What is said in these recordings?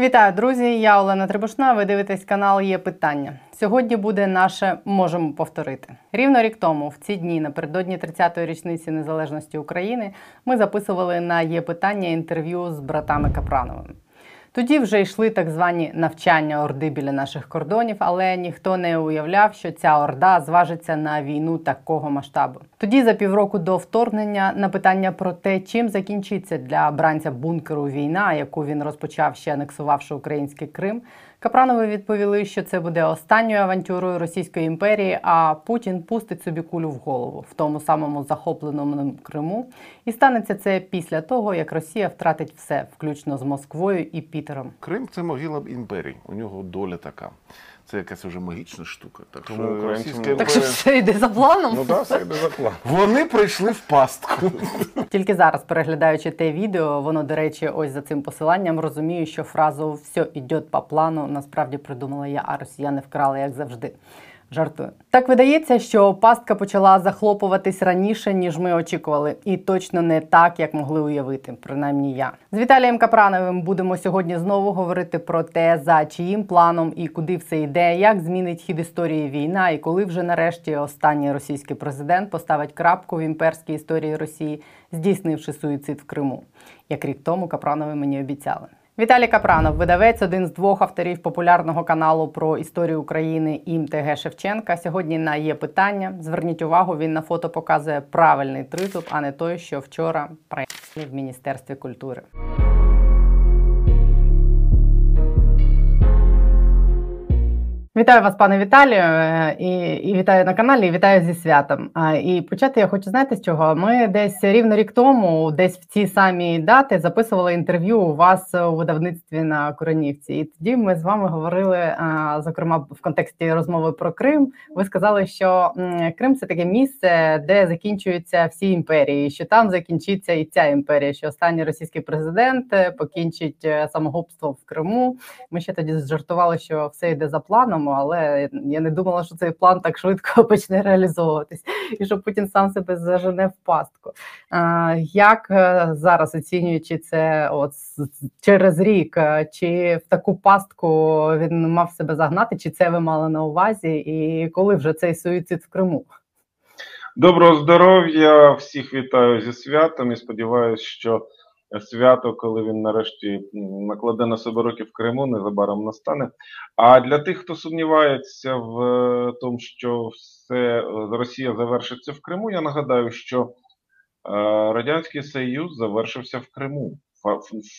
Вітаю, друзі! Я Олена Трибушна. Ви дивитесь канал Є питання. Сьогодні буде наше можемо повторити. Рівно рік тому, в ці дні, напередодні 30-ї річниці незалежності України, ми записували на є питання інтерв'ю з братами Капрановими. Тоді вже йшли так звані навчання орди біля наших кордонів, але ніхто не уявляв, що ця орда зважиться на війну такого масштабу. Тоді, за півроку до вторгнення, на питання про те, чим закінчиться для бранця бункеру війна, яку він розпочав ще анексувавши український Крим, Капранови відповіли, що це буде останньою авантюрою Російської імперії. А Путін пустить собі кулю в голову в тому самому захопленому Криму. І станеться це після того, як Росія втратить все, включно з Москвою і Пітером. Крим це могила імперії. У нього доля така. Це якась вже магічна штука. Так Тому що українцям- Російська Так що імперія... все йде за планом. Ну так, все йде заклад. Вони прийшли в пастку. Тільки зараз, переглядаючи те відео, воно, до речі, ось за цим посиланням розумію, що фразу все йде по плану насправді придумала я, а росіяни вкрали, як завжди. Жартую. Так видається, що пастка почала захлопуватись раніше, ніж ми очікували, і точно не так, як могли уявити, принаймні я. З Віталієм Капрановим будемо сьогодні знову говорити про те, за чиїм планом і куди все йде, як змінить хід історії війна, і коли вже нарешті останній російський президент поставить крапку в імперській історії Росії, здійснивши суїцид в Криму, як рік тому Капранови мені обіцяли. Віталій Капранов, видавець, один з двох авторів популярного каналу про історію України ІМ ТГ Шевченка. Сьогодні на є питання. Зверніть увагу, він на фото показує правильний тризуб, а не той, що вчора проїхали в Міністерстві культури. Вітаю вас, пане Віталію, е, і, і вітаю на каналі, і вітаю зі святом. І почати я хочу знаєте з чого? Ми десь рівно рік тому, десь в ці самі дати, записували інтерв'ю у вас у видавництві на Куранівці. І тоді ми з вами говорили, зокрема, в контексті розмови про Крим. Ви сказали, що Крим це таке місце, де закінчуються всі імперії, що там закінчиться і ця імперія, що останній російський президент е, покінчить е, самогубство в Криму. Ми ще тоді жартували, що все йде за планом, але я не думала, що цей план так швидко почне реалізовуватись, і що Путін сам себе зажене в пастку. Як е, зараз оцінюючи це, от через рік, е, чи в таку пастку він мав себе загнати, чи це ви мали на увазі, і коли вже цей суїцид в Криму? Доброго здоров'я, всіх вітаю зі святом і сподіваюся, що свято, коли він нарешті накладе на себе руки в Криму, незабаром настане. А для тих, хто сумнівається в е, тому, що все е, Росія завершиться в Криму, я нагадаю, що е, Радянський Союз завершився в Криму.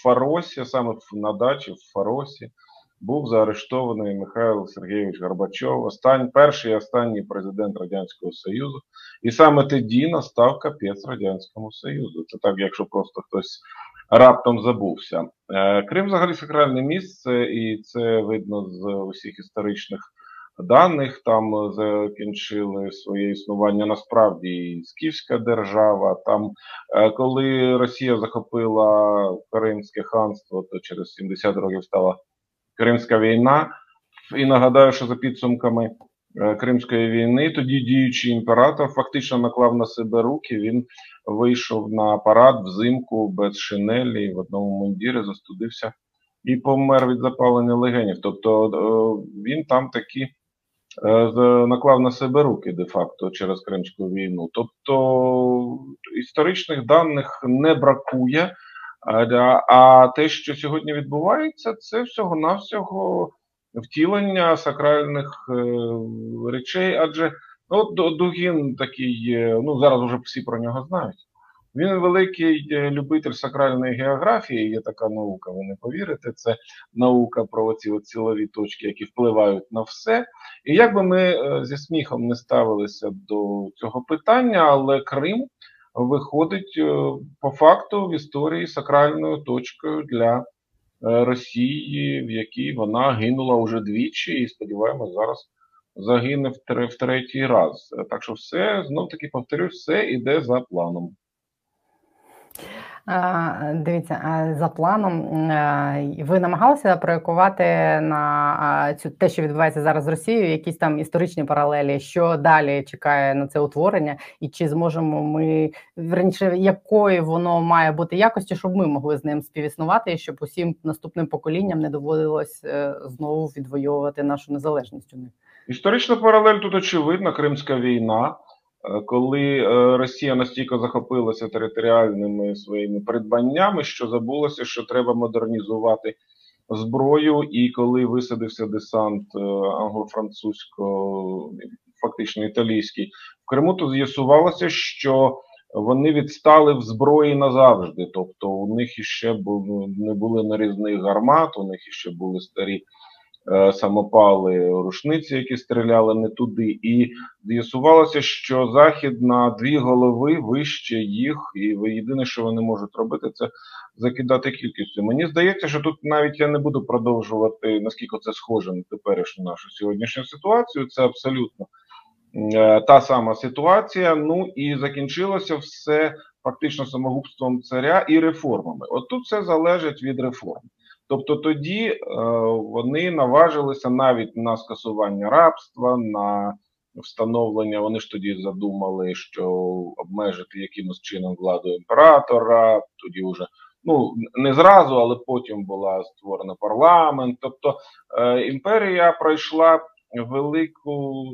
Фаросі, саме на дачі в Фаросі, був заарештований Михайло Сергійович Горбачов, остань, перший і останній президент Радянського Союзу. І саме тоді настав капець Радянському Союзу. Це так, якщо просто хтось раптом забувся. Е, Крим взагалі сакральне місце, і це видно з усіх історичних даних. Там закінчили своє існування насправді і Скіфська держава. Там, е, коли Росія захопила Кримське ханство, то через 70 років стала Кримська війна. І нагадаю, що за підсумками е, Кримської війни тоді діючий імператор фактично наклав на себе руки. Він вийшов на парад взимку без шинелі, в одному мундірі застудився і помер від запалення легенів. Тобто е, він там таки е, наклав на себе руки де-факто через Кримську війну. Тобто історичних даних не бракує. А, те, що сьогодні відбувається, це всього-навсього втілення сакральних е, речей. Адже ну, от Ду- Дугін такий, е, ну зараз вже всі про нього знають. Він великий е, любитель сакральної географії. Є така наука, ви не повірите. Це наука про ці от силові точки, які впливають на все. І як би ми зі сміхом не ставилися до цього питання, але Крим виходить е, по факту в історії сакральною точкою для е, Росії, в якій вона гинула уже двічі, і сподіваємось, зараз загине в, тре- в третій раз. Е, Так що все знов таки повторюсь, все іде за планом. Дивіться, за планом ви намагалися проєктувати на цю те, що відбувається зараз з Росією, якісь там історичні паралелі, що далі чекає на це утворення, і чи зможемо ми раніше якою воно має бути якості, щоб ми могли з ним співіснувати, і щоб усім наступним поколінням не доводилось е, знову відвоювати нашу незалежність у них? Історична паралель тут очевидна Кримська війна. Е, коли е, Росія настільки захопилася територіальними своїми придбаннями, що забулося, що треба модернізувати зброю, і коли висадився десант е, англо-французько, фактично італійський в Криму, то з'ясувалося, що вони відстали в зброї назавжди. Тобто, у них іще не були нарізних гармат, у них іще були старі. Е, самопали рушниці, які стріляли не туди, і з'ясувалося, що захід на дві голови вище їх, і єдине, що вони можуть робити, це закидати кількістю. Мені здається, що тут навіть я не буду продовжувати наскільки це схоже на теперішню нашу сьогоднішню ситуацію. Це абсолютно е, та сама ситуація. Ну і закінчилося все фактично самогубством царя і реформами. От тут все залежить від реформ. Тобто тоді е, вони наважилися навіть на скасування рабства, на встановлення. Вони ж тоді задумали, що обмежити якимось чином владу імператора. Тоді вже ну не зразу, але потім була створена парламент. Тобто е, імперія пройшла велику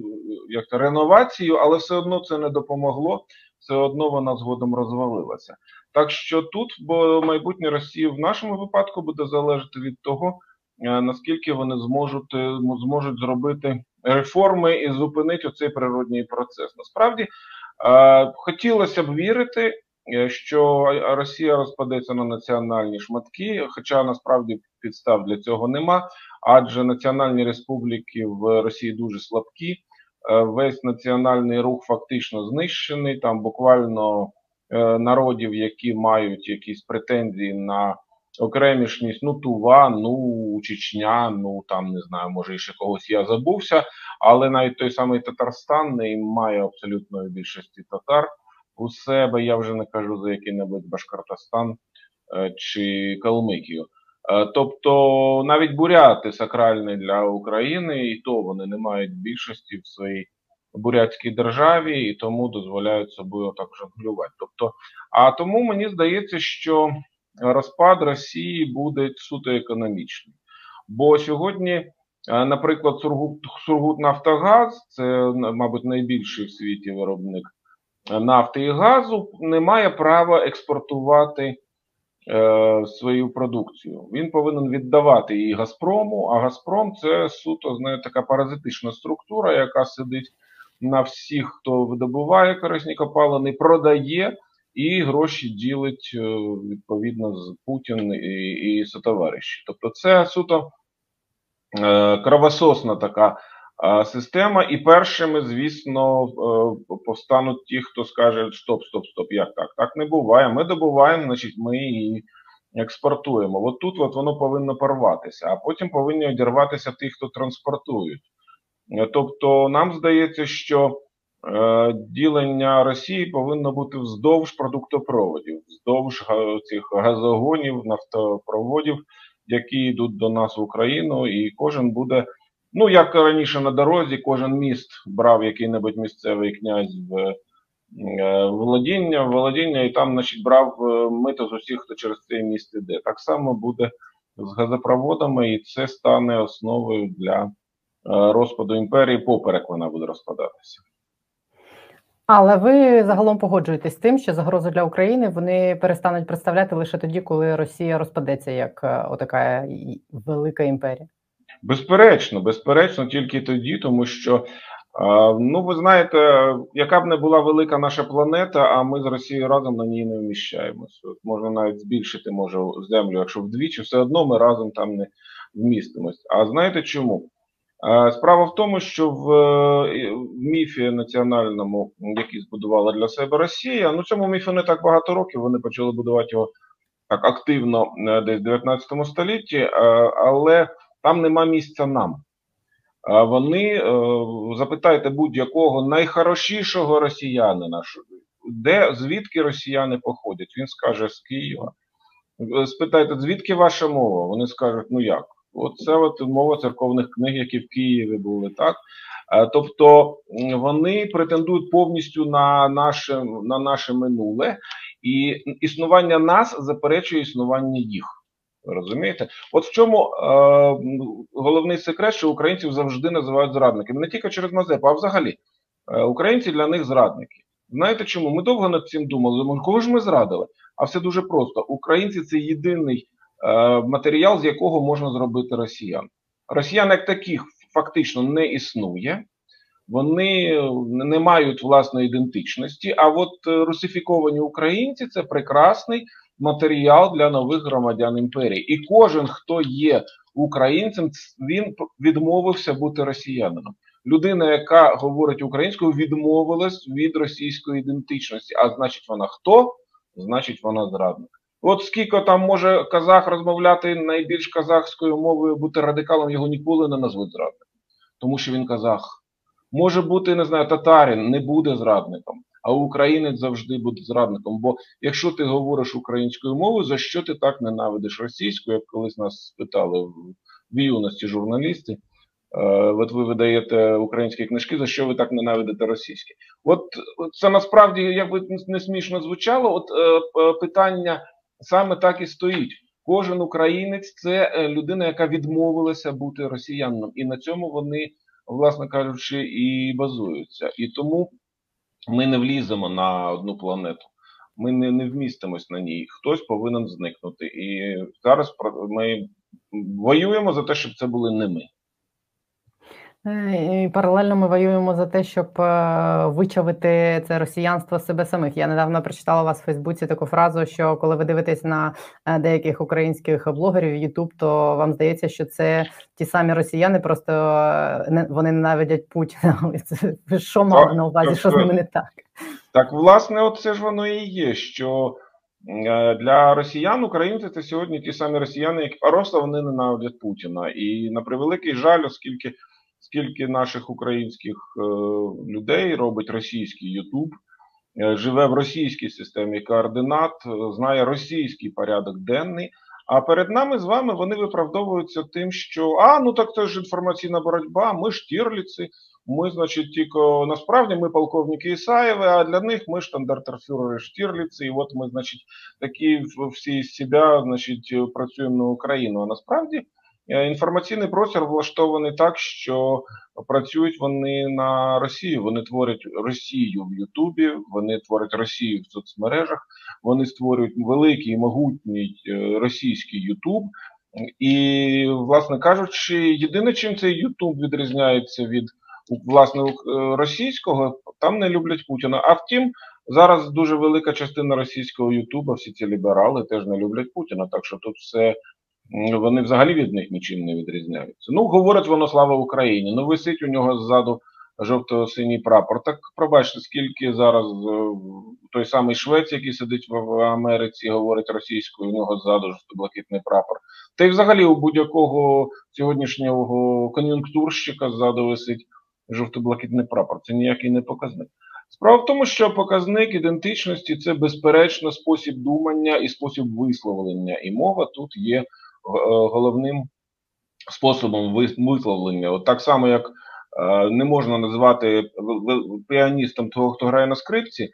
як реновацію, але все одно це не допомогло. Все одно вона згодом розвалилася. Так що тут бо майбутнє Росії в нашому випадку буде залежати від того, е, наскільки вони зможуть е, зможуть зробити реформи і зупинити оцей природній процес. Насправді е, хотілося б вірити, що Росія розпадеться на національні шматки, хоча насправді підстав для цього нема, адже національні республіки в Росії дуже слабкі. Весь національний рух фактично знищений. Там буквально народів, які мають якісь претензії на окремішність, ну Тува, ну Чечня, ну там не знаю, може ще когось я забувся, але навіть той самий Татарстан не має абсолютної більшості татар у себе. Я вже не кажу за який-небудь Башкортостан е, чи Калмикію. Е, тобто навіть буряти сакральні для України, і то вони не мають більшості в своїй бурятській державі і тому дозволяють собою так жонглювати. Тобто, а тому мені здається, що розпад Росії буде суто економічний. Бо сьогодні, е, наприклад, Сургут, Сургут Нафтогаз, це, мабуть, найбільший в світі виробник нафти і газу, не має права експортувати. Е, свою продукцію він повинен віддавати її Газпрому. А Газпром це суто знає, така паразитична структура, яка сидить на всіх, хто видобуває корисні копалини, продає і гроші ділить е, відповідно з Путін і і сотовариші. Тобто, це суто е, кровососна така. Система, і першими, звісно, е, повстануть ті, хто скаже: Стоп, стоп, стоп, як так? Так не буває. Ми добуваємо, значить, ми її експортуємо. От тут от воно повинно порватися, а потім повинні одірватися ті, хто транспортують. Тобто, нам здається, що е, ділення Росії повинно бути вздовж продуктопроводів, вздовж цих газогонів, нафтопроводів, які йдуть до нас в Україну, і кожен буде. Ну, як раніше на дорозі, кожен міст брав який-небудь місцевий князь в е, володіння, володіння, і там, значить, брав е, мито з усіх, хто через цей міст іде. Так само буде з газопроводами, і це стане основою для розпаду імперії поперек вона буде розпадатися. Але ви загалом погоджуєтесь з тим, що загрозу для України вони перестануть представляти лише тоді, коли Росія розпадеться як е, отака велика імперія? Безперечно, безперечно, тільки тоді, тому що е, ну ви знаєте, яка б не була велика наша планета, а ми з Росією разом на ній не вміщаємося. Можна навіть збільшити може землю, якщо вдвічі, все одно ми разом там не вмістимось. А знаєте чому? Справа в тому, що в, в міфі національному, який збудувала для себе Росія, ну цьому міфу не так багато років. Вони почали будувати його так активно е, десь в 19 столітті, е, але там нема місця нам. Вони е, запитайте будь-якого найхорошішого росіянина, де звідки росіяни походять? Він скаже з Києва. Спитайте, звідки ваша мова? Вони скажуть, ну як? Оце от мова церковних книг, які в Києві були, так? Тобто вони претендують повністю на наше на наше минуле, і існування нас заперечує існування їх. Розумієте? От в чому е, головний секрет, що українців завжди називають зрадниками. Не тільки через Мазепу, а взагалі. Е, українці для них зрадники. Знаєте чому? Ми довго над цим думали. Думали, кого ж ми зрадили? А все дуже просто. Українці це єдиний е, матеріал, з якого можна зробити росіян. Росіян як таких фактично не існує. Вони не мають власної ідентичності. А от е, русифіковані українці це прекрасний матеріал для нових громадян імперії. І кожен, хто є українцем, він відмовився бути росіянином. Людина, яка говорить українською, відмовилась від російської ідентичності. А значить, вона хто? Значить, вона зрадник. От скільки там може казах розмовляти найбільш казахською мовою, бути радикалом, його ніколи не назвуть зрадником, тому що він казах. Може бути, не знаю, татарин не буде зрадником, а українець завжди буде зрадником. Бо якщо ти говориш українською мовою, за що ти так ненавидиш російську, як колись нас спитали в юності журналісти? Е, от ви видаєте українські книжки, за що ви так ненавидите російські? От це насправді, як би не смішно звучало, от е, питання саме так і стоїть. Кожен українець це е, людина, яка відмовилася бути росіянином, і на цьому вони власне кажучи, і базуються. І тому ми не вліземо на одну планету. Ми не не вмістимось на ній. Хтось повинен зникнути. І зараз ми воюємо за те, щоб це були не ми. Е, і Паралельно ми воюємо за те, щоб е, вичавити це росіянство з себе самих. Я недавно прочитала у вас в Фейсбуці таку фразу, що коли ви дивитесь на е, деяких українських блогерів Ютуб, то вам здається, що це ті самі росіяни, просто вони ненавидять Путіна. Що мали на увазі? Що з ними не так? Так, власне, от це ж воно і є. що для росіян українці це сьогодні ті самі росіяни, які просто вони ненавидять Путіна. І на превеликий жаль, оскільки скільки наших українських е, людей робить російський Ютуб, е, живе в російській системі координат, е, знає російський порядок денний. А перед нами з вами вони виправдовуються тим, що а ну так це ж інформаційна боротьба, ми ж тірліці, ми, значить, тільки насправді ми полковники Ісаєви, а для них ми штандартерфюрери Штірліці, і от ми, значить, такі всі з себе, значить, працюємо на Україну. А насправді інформаційний простір влаштований так, що працюють вони на Росію. Вони творять Росію в Ютубі, вони творять Росію в соцмережах, вони створюють великий могутній е, російський Ютуб. І, власне кажучи, єдине, чим цей Ютуб відрізняється від власне е, російського, там не люблять Путіна. А втім, зараз дуже велика частина російського Ютуба, всі ці ліберали теж не люблять Путіна. Так що тут все вони взагалі від них нічим не відрізняються. Ну, говорить воно слава Україні. Ну, висить у нього ззаду жовто-синій прапор. Так пробачте, скільки зараз е, той самий Швець, який сидить в Америці, говорить російською, у нього ззаду жовто-блакитний прапор. Та й взагалі у будь-якого сьогоднішнього кон'юнктурщика ззаду висить жовто-блакитний прапор. Це ніякий не показник. Справа в тому, що показник ідентичності це безперечно спосіб думання і спосіб висловлення. І мова тут є головним способом висловлення. От так само, як е, не можна називати піаністом того, хто грає на скрипці. Е,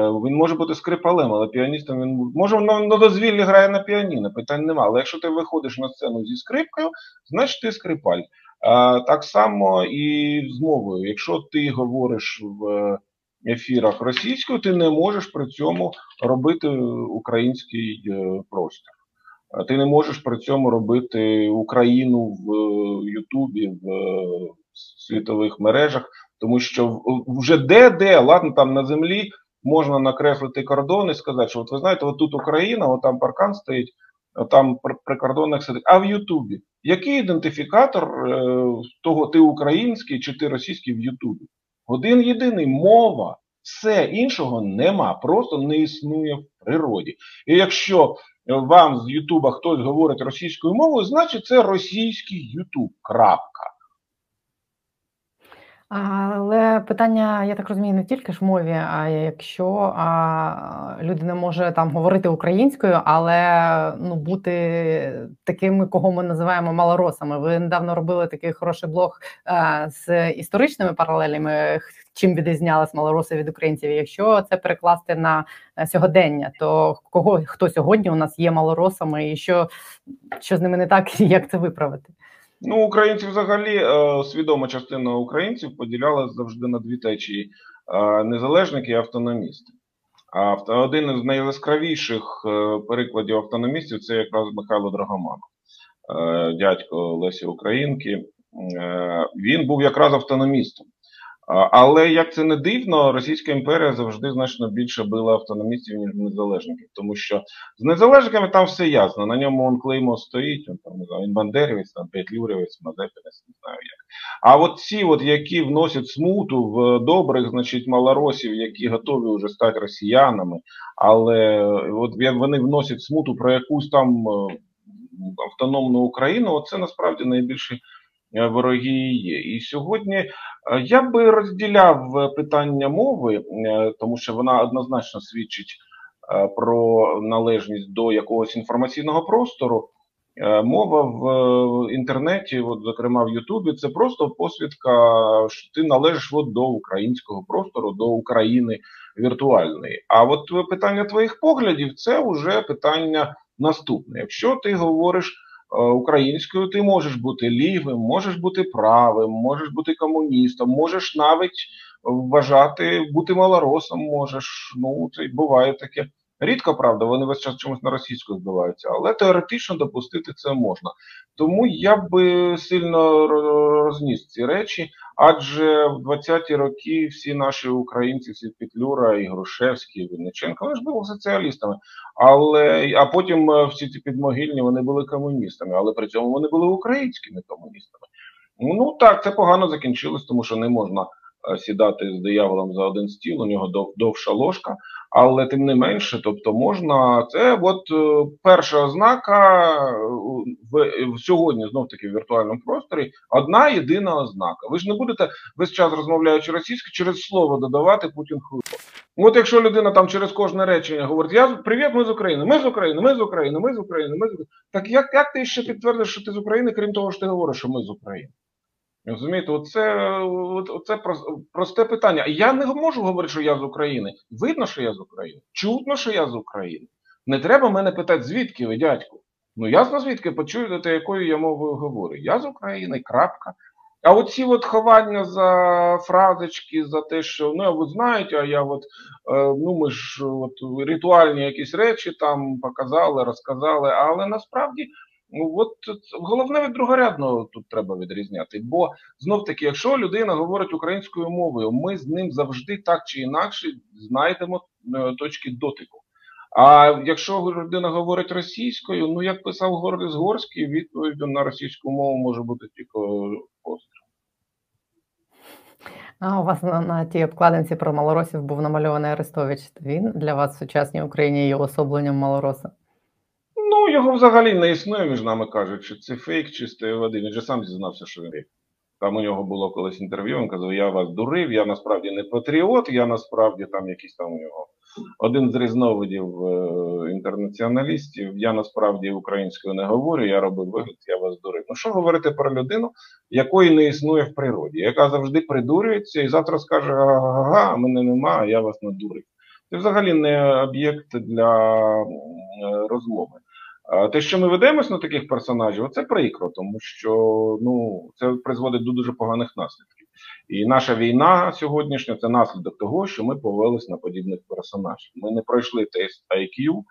він може бути скрипалем, але піаністом він може на, на дозвіллі грає на піаніно, питань нема. Але якщо ти виходиш на сцену зі скрипкою, значить ти скрипаль. А, Так само і з мовою. Якщо ти говориш в ефірах російською, ти не можеш при цьому робити український простір. Ти не можеш при цьому робити Україну в е, Ютубі, в е, світових мережах, тому що вже де-де, ладно, там на землі можна накреслити кордон і сказати, що от ви знаєте, от тут Україна, от там паркан стоїть, от там прикордонник сидить. А в Ютубі який ідентифікатор е, того, ти український чи ти російський в Ютубі? Один єдиний мова. Все іншого нема, просто не існує в природі. І якщо вам з Ютуба хтось говорить російською мовою, значить це російський Ютуб. Крапка. Але питання, я так розумію, не тільки ж мові, а якщо а, людина може там говорити українською, але ну бути такими, кого ми називаємо малоросами. Ви недавно робили такий хороший блог а, з історичними паралелями, чим відрізнялись малороси від українців. Якщо це перекласти на е, сьогодення, то кого хто сьогодні у нас є малоросами, і що, що з ними не так, і як це виправити? Ну, українці взагалі е, свідома частина українців поділяла завжди на дві течії: е, незалежники і автономісти. А один із найяскравіших перекладів автономістів це якраз Михайло Драгоманов, дядько Лесі Українки. Він був якраз автономістом. Але як це не дивно, Російська імперія завжди значно більше била автономістів, ніж незалежників, тому що з незалежниками там все ясно. На ньому он клеймо стоїть, он там не знаю, він Бандерівець, там Петлюрівець, Мазепінець, не знаю як. А от ці, от, які вносять смуту в добрих, значить, малоросів, які готові вже стати росіянами, але от вони вносять смуту про якусь там е, автономну Україну, це насправді найбільший. Е, вороги є. І сьогодні е, я би розділяв е, питання мови, тому що вона однозначно свідчить про належність до якогось інформаційного простору. Мова в інтернеті, от, зокрема в Ютубі, це просто посвідка, що ти належиш от до українського простору, до України віртуальної. А от питання твоїх поглядів це вже питання наступне. Якщо ти говориш українською ти можеш бути лівим, можеш бути правим, можеш бути комуністом, можеш навіть вважати бути малоросом. Можеш, ну це буває таке. Рідко, правда, вони весь час чомусь на російську збиваються, але теоретично допустити це можна. Тому я би сильно розніс ці речі, адже в 20-ті роки всі наші українці, всі Петлюра, і Грушевський, і Винниченко, вони ж були соціалістами. Але а потім е, всі ці підмогильні вони були комуністами, але при цьому вони були українськими комуністами. Ну так, це погано закінчилось, тому що не можна е, сідати з дияволом за один стіл, у нього довша ложка але тим не менше, тобто можна це, от е, перша ознака е, в, в сьогодні, знов таки в віртуальному просторі, одна єдина ознака. Ви ж не будете весь час розмовляючи російською, через слово додавати Путін хуйло. От якщо людина там через кожне речення говорить, я привіт, ми з України, ми з України, ми з України, ми з України, ми з України. Так як як ти ще підтвердиш, що ти з України, крім того, що ти говориш, що ми з України? Розумієте, оце, оце просте питання. Я не можу говорити, що я з України. Видно, що я з України. Чутно, що я з України. Не треба мене питати, звідки ви, дядьку. Ну, ясно, звідки почуєте, якою я мовою говорю. Я з України, крапка. А оці от ховання за фразочки, за те, що ну ви знаєте, а я от е, ну ми ж от ритуальні якісь речі там показали, розказали, але насправді Ну от головне від другорядного тут треба відрізняти. Бо знов таки, якщо людина говорить українською мовою, ми з ним завжди так чи інакше знайдемо е, точки дотику. А якщо людина говорить російською, ну як писав Горліс Горський, відповідь на російську мову може бути тільки постріл. А у вас на, на тій обкладинці про малоросів був намальований Арестович. Він для вас в сучасній Україні є особленням малороса? Ну, його взагалі не існує, між нами кажуть, що це фейк чистої води. Він же сам зізнався, що він фейк. Там у нього було колись інтерв'ю, він казав, я вас дурив, я насправді не патріот, я насправді там якийсь там у нього один з різновидів е, інтернаціоналістів. Я насправді українською не говорю, я робив вигляд, я вас дурив. Ну що говорити про людину, якої не існує в природі, яка завжди придурюється і завтра скаже, ага, мене нема, я вас надурив. Це взагалі не об'єкт для розмови. Те, що ми ведемось на таких персонажів, це прикро, тому що ну це призводить до дуже поганих наслідків. І наша війна сьогоднішня це наслідок того, що ми повелись на подібних персонажів. Ми не пройшли тест IQ,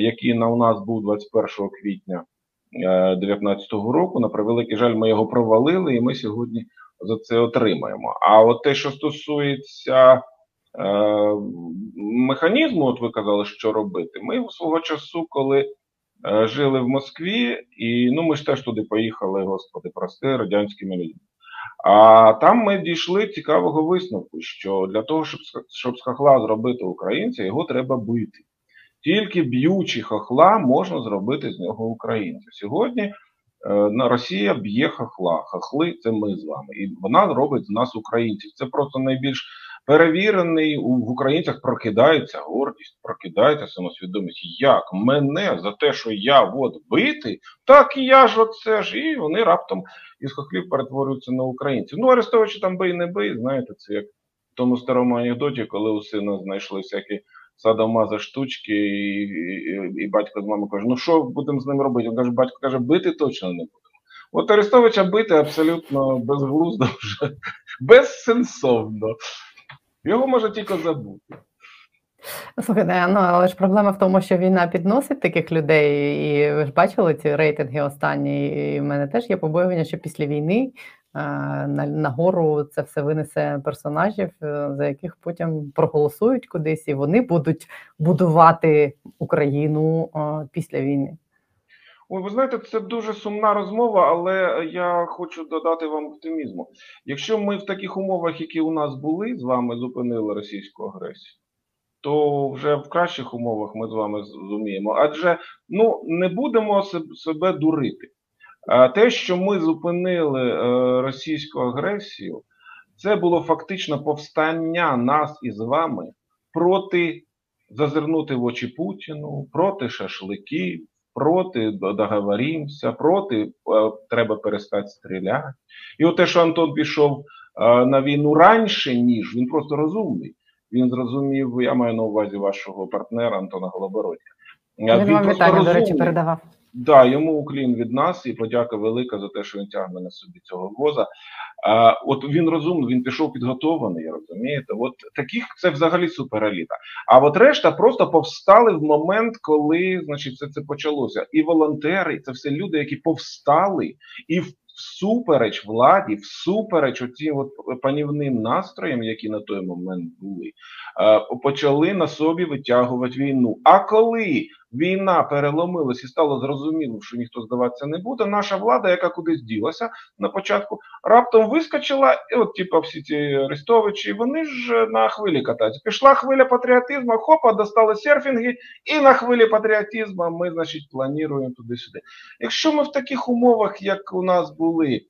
який на у нас був 21 квітня 2019 е, року. На превеликий жаль, ми його провалили, і ми сьогодні за це отримаємо. А от те, що стосується е, механізму, от ви казали, що робити, ми свого часу, коли жили в Москві, і ну ми ж теж туди поїхали, господи, прости, радянськими людьми. А там ми дійшли цікавого висновку, що для того, щоб щоб з хохла зробити українця, його треба бити. Тільки б'ючи хохла, можна зробити з нього українця. Сьогодні на Росія б'є хахла. Хахли це ми з вами. І вона робить з нас українців. Це просто найбільш перевірений в українцях прокидається гордість, прокидається самосвідомість. Як мене за те, що я от битий, так і я ж оце ж. І вони раптом із хохлів перетворюються на українців. Ну, Арестовичі там бий, не бий, знаєте, це як в тому старому анекдоті, коли у сина знайшли всякі садомаза штучки, і, і, і батько з мамою каже: ну що будемо з ним робити? Він каже, батько каже, бити точно не будемо. От Арестовича бити абсолютно безглуздо вже, безсенсовно. Його може тільки забути. Слухайте, ну але ж проблема в тому, що війна підносить таких людей, і ви ж бачили ці рейтинги останні. І в мене теж є побоювання, що після війни на, на гору це все винесе персонажів, е, за яких потім проголосують кудись, і вони будуть будувати Україну після війни. Ой, ви знаєте, це дуже сумна розмова, але я хочу додати вам оптимізму. Якщо ми в таких умовах, які у нас були, з вами зупинили російську агресію, то вже в кращих умовах ми з вами зуміємо. Адже ну не будемо себе дурити. Те, що ми зупинили е, російську агресію, це було фактично повстання нас із вами проти зазирнути в очі Путіну, проти шашликів проти договоримося, проти е, треба перестати стріляти. І от те, що Антон пішов е, на війну раніше, ніж він просто розумний. Він зрозумів, я маю на увазі вашого партнера Антона Голобородька. Він, він вам вітання, до речі, передавав. Да, йому уклін від нас і подяка велика за те, що він тягне на собі цього воза. А, От він розумний, він пішов підготований, розумієте? От таких це взагалі супереліта. А от решта просто повстали в момент, коли значить, це це почалося. І волонтери, це все люди, які повстали і всупереч владі, всупереч оцім от панівним настроям, які на той момент були, почали на собі витягувати війну. А коли війна переломилась і стало зрозуміло, що ніхто здаватися не буде. Наша влада, яка кудись ділася на початку, раптом вискочила, і от, типу, всі ці арестовичі, вони ж на хвилі катаються. Пішла хвиля патріотизму, хопа, достали серфінги, і на хвилі патріотизму ми, значить, плануємо туди-сюди. Якщо ми в таких умовах, як у нас були,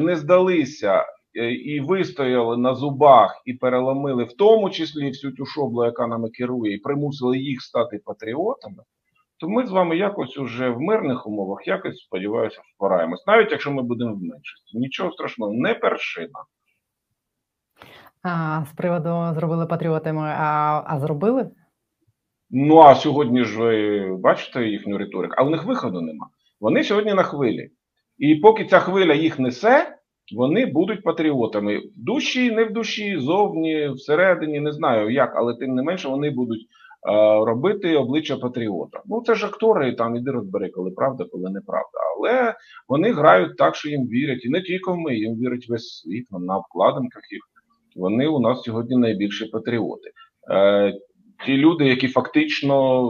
не здалися. Е, і вистояли на зубах і переломили в тому числі всю ту шоблу, яка нами керує, і примусили їх стати патріотами то ми з вами якось уже в мирних умовах якось сподіваюся впораємось, навіть якщо ми будемо в меншості. Нічого страшного, не першина. А з приводу зробили патріотами, а а зробили? Ну а сьогодні ж ви бачите їхню риторику, а в них виходу нема. Вони сьогодні на хвилі. І поки ця хвиля їх несе, вони будуть патріотами. В душі, не в душі, зовні, всередині, не знаю як, але тим не менше вони будуть робити обличчя патріота. Ну це ж актори, там іди розбери, коли правда, коли неправда. Але вони грають так, що їм вірять, і не тільки ми, їм вірить весь світ на обкладинках їх. Вони у нас сьогодні найбільші патріоти. Е, Ті люди, які фактично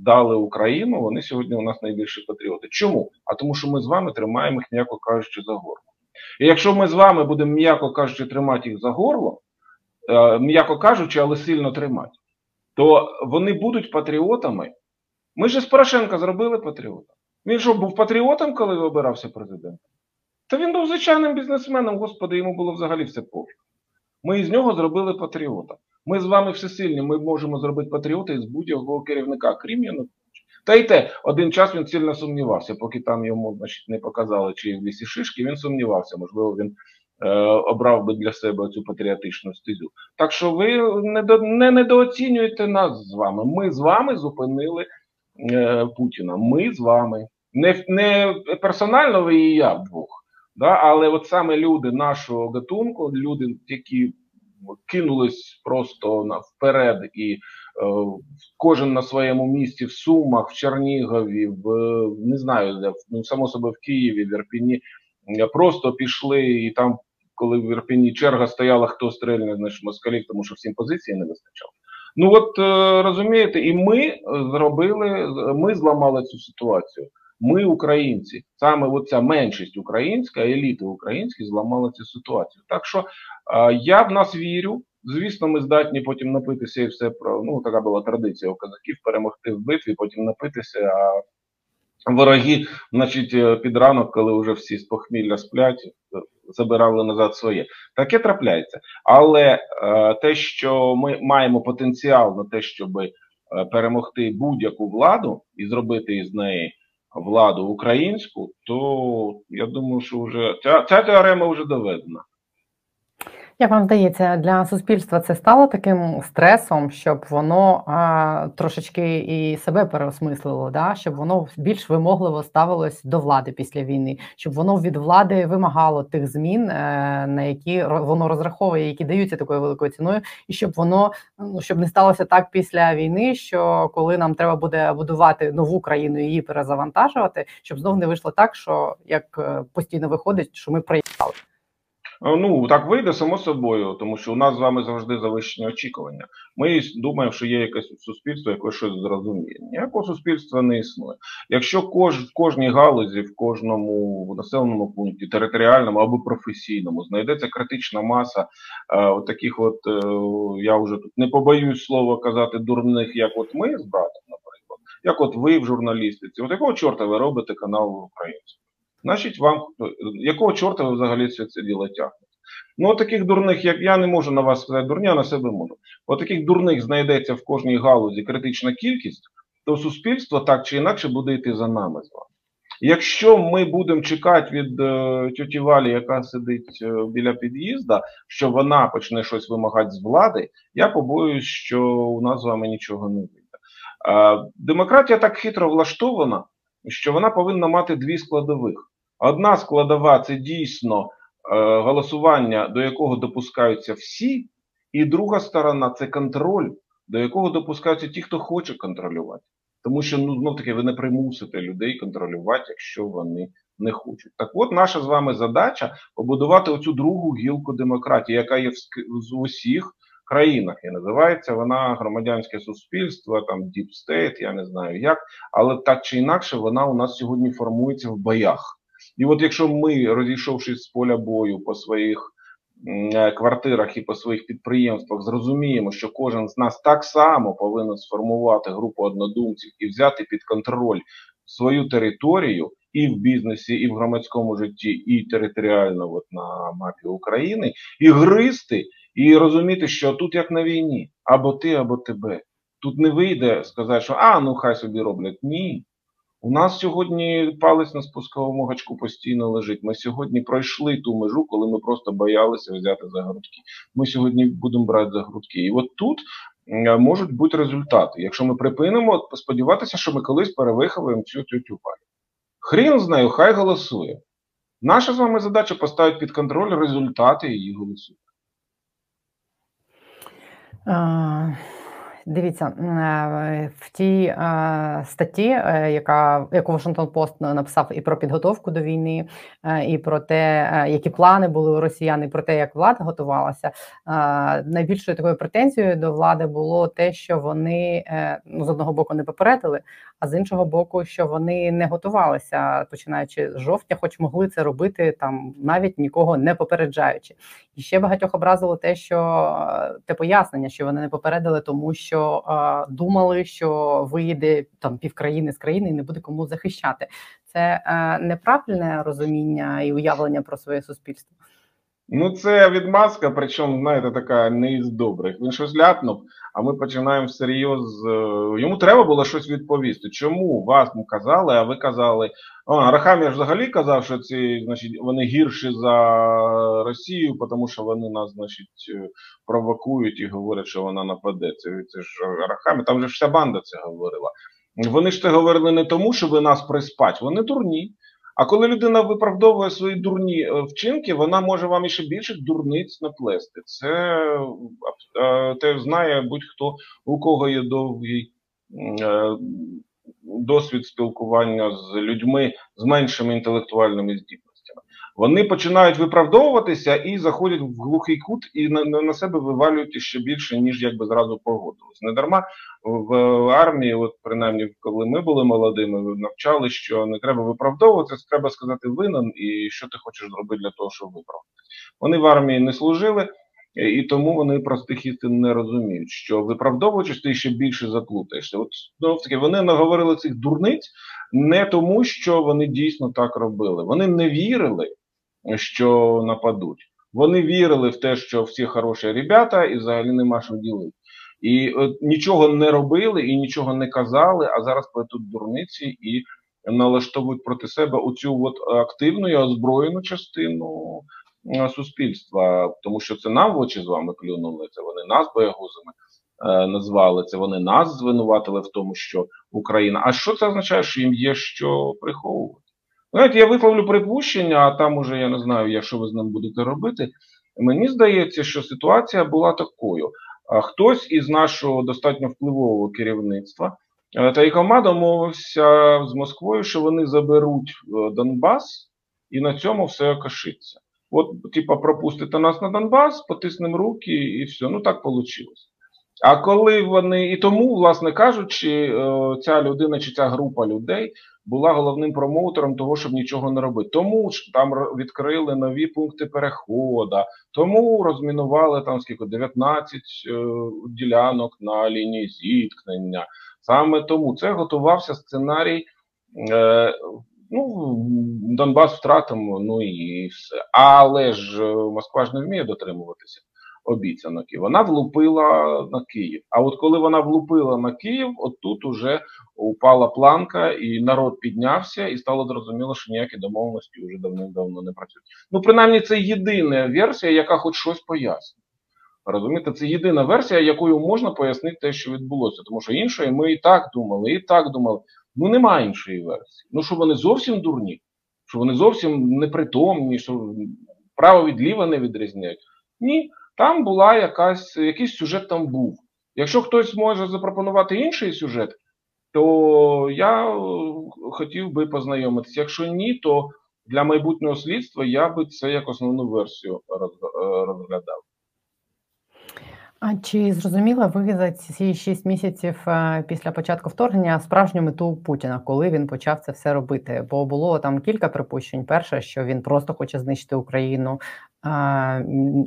здали Україну, вони сьогодні у нас найбільші патріоти. Чому? А тому, що ми з вами тримаємо їх, м'яко кажучи, за горло. І якщо ми з вами будемо, м'яко кажучи, тримати їх за горло, е, м'яко кажучи, але сильно тримати, то вони будуть патріотами. Ми ж з Порошенка зробили патріота. Він що був патріотом, коли обирався президентом? Та він був звичайним бізнесменом, господи, йому було взагалі все пофіг. Ми із нього зробили патріота. Ми з вами всесильні, ми можемо зробити патріота із будь-якого керівника, крім Януковича. Та й те, один час він сильно сумнівався, поки там йому значить, не показали, чи в лісі шишки, він сумнівався. Можливо, він обрав би для себе цю патріотичну стезю. Так що ви не недооцінюєте нас з вами. Ми з вами зупинили е, Путіна. Ми з вами. Не не персонально ви і я вдвох, да? але от саме люди нашого гатунку, люди, які кинулись просто вперед, і е, кожен на своєму місці в Сумах, в Чернігові, в не знаю, де ну само собі в Києві, в Ірпіні. Просто пішли і там коли в Ірпіні черга стояла, хто стрельне значить, москалів, тому що всім позиції не вистачало. Ну от е, розумієте, і ми зробили, ми зламали цю ситуацію. Ми, українці, саме оця меншість українська, еліти українські зламали цю ситуацію. Так що е, я в нас вірю. Звісно, ми здатні потім напитися і все про ну така була традиція у казаків перемогти в битві, потім напитися. А Вороги, значить, е, під ранок, коли вже всі з похмілля сплять, забирали назад своє. Таке трапляється. Але е, те, що ми маємо потенціал на те, щоб е, перемогти будь-яку владу і зробити із неї владу українську, то я думаю, що вже ця, ця теорема вже доведена. Як вам здається, для суспільства це стало таким стресом, щоб воно а, трошечки і себе переосмислило, да? щоб воно більш вимогливо ставилось до влади після війни, щоб воно від влади вимагало тих змін, е, на які воно розраховує, які даються такою великою ціною, і щоб воно ну щоб не сталося так після війни, що коли нам треба буде будувати нову країну її перезавантажувати, щоб знов не вийшло так, що як е, постійно виходить, що ми приїхали. Е, ну так вийде само собою, тому що у нас з вами завжди завищені очікування. Ми думаємо, що є якесь суспільство, яке щось зрозуміє. Ніякого суспільства не існує. Якщо кож, в кожній галузі, в кожному населеному пункті, територіальному або професійному, знайдеться критична маса е, от таких, от е, я вже тут не побоюсь слова казати дурних, як от ми з братом, наприклад, як от ви в журналістиці, от якого чорта ви робите канал українською? Значить, вам якого чорта ви взагалі все це діло тягнете? Ну, от таких дурних, як я не можу на вас сказати дурня, на себе можу. От таких дурних знайдеться в кожній галузі критична кількість, то суспільство так чи інакше буде йти за нами з вами. Якщо ми будемо чекати від е, тьоті Валі, яка сидить е, біля під'їзда, що вона почне щось вимагати з влади, я побоююсь, що у нас з вами нічого не вийде. Е, демократія так хитро влаштована, що вона повинна мати дві складових. Одна складова це дійсно е, голосування, до якого допускаються всі, і друга сторона це контроль, до якого допускаються ті, хто хоче контролювати. Тому що ну знов таки ви не примусите людей контролювати, якщо вони не хочуть. Так от наша з вами задача побудувати оцю другу гілку демократії, яка є в, усіх країнах. І називається вона громадянське суспільство, там Deep State, я не знаю як, але так чи інакше вона у нас сьогодні формується в боях. І от якщо ми, розійшовшись з поля бою по своїх е, квартирах і по своїх підприємствах, зрозуміємо, що кожен з нас так само повинен сформувати групу однодумців і взяти під контроль свою територію і в бізнесі, і в громадському житті, і територіально, от на мапі України, і гристи, і розуміти, що тут як на війні, або ти, або тебе. Тут не вийде сказати, що а ну хай собі роблять. Ні. У нас сьогодні палець на спусковому гачку постійно лежить. Ми сьогодні пройшли ту межу, коли ми просто боялися взяти за грудки. Ми сьогодні будемо брати за грудки. І от тут можуть бути результати. Якщо ми припинимо, сподіватися, що ми колись перевиховуємо цю тютю палю. Хрін з нею, хай голосує. Наша з вами задача поставити під контроль результати її голосування. Дивіться е, в тій е, статті, е, яка яку Вашингтон Пост написав і про підготовку до війни, і про те, які плани були у росіян, і про те, як влада готувалася. Найбільшою такою претензією до влади було те, що вони ну з одного боку не попередили, а з іншого боку, що вони не готувалися, починаючи з жовтня, хоч могли це робити там, навіть нікого не попереджаючи. І ще багатьох образило те, що те пояснення, що вони не попередили, тому що що е, думали, що виїде там півкраїни з країни і не буде кому захищати. Це е, неправильне розуміння і уявлення про своє суспільство. Ну, це відмазка, причому, знаєте, така не із добрих. Він щось ляпнув, а ми починаємо всерйоз. Е, йому треба було щось відповісти. Чому вас казали, а ви казали. А, Рахамія взагалі казав, що ці, значить, вони гірші за Росію, тому що вони нас, значить, е, провокують і говорять, що вона нападе. Це, це ж Рахамія, там же вся банда це говорила. Вони ж це говорили не тому, що ви нас приспать, вони дурні. А коли людина виправдовує свої дурні е, вчинки, вона може вам ще більше дурниць наплести. Це е, те знає будь-хто, у кого є довгий е, досвід спілкування з людьми з меншими інтелектуальними здібностями. Вони починають виправдовуватися і заходять в глухий кут і на на себе вивалюють ще більше, ніж якби зразу погодились. Не дарма в армії, от принаймні, коли ми були молодими, навчали, що не треба виправдовуватися, треба сказати винен і що ти хочеш зробити для того, щоб виправдати. Вони в армії не служили. і тому вони простих істин не розуміють, що виправдовуючись, ти ще більше заплутаєшся. От знов таки вони наговорили цих дурниць не тому, що вони дійсно так робили. Вони не вірили, що нападуть. Вони вірили в те, що всі хороші ребята, і взагалі нема що ділити. І от, нічого не робили і нічого не казали, а зараз плетуть дурниці і налаштовують проти себе оцю от активну і озброєну частину суспільства, тому що це нам в очі з вами клюнули. Це вони нас боягузами е, назвали. Це вони нас звинуватили в тому, що Україна. А що це означає, що їм є що приховувати? Знаєте, я висловлю припущення, а там уже я не знаю, що ви з ним будете робити. Мені здається, що ситуація була такою. Хтось із нашого достатньо впливового керівництва е, та й команда домовився з Москвою, що вони заберуть е, Донбас, і на цьому все окашиться. От, типа, пропустите нас на Донбас, потиснемо руки і все. Ну так вийшло. А коли вони і тому, власне кажучи, е, ця людина чи ця група людей була головним промоутером того, щоб нічого не робити. Тому ж там відкрили нові пункти переходу, тому розмінували там скільки 19 е, ділянок на лінії зіткнення. Саме тому це готувався сценарій. Е, Ну, Донбас втратимо, ну і все. Але ж е, Москва ж не вміє дотримуватися обіцянок. І вона влупила на Київ. А от коли вона влупила на Київ, от тут уже упала планка, і народ піднявся, і стало зрозуміло, що ніякі домовленості вже давним-давно не працюють. Ну, принаймні, це єдина версія, яка хоч щось пояснює. Розумієте, це єдина версія, якою можна пояснити те, що відбулося. Тому що іншої ми і так думали, і так думали. Ну немає іншої версії. Ну що вони зовсім дурні, що вони зовсім непритомні, що право від ліва не відрізняють. Ні, там була якась, якийсь сюжет там був. Якщо хтось може запропонувати інший сюжет, то я е, хотів би познайомитися. Якщо ні, то для майбутнього слідства я би це як основну версію е, розглядав. А чи зрозуміла ви за ці шість місяців е, після початку вторгнення справжню мету Путіна, коли він почав це все робити? Бо було там кілька припущень. Перше, що він просто хоче знищити Україну,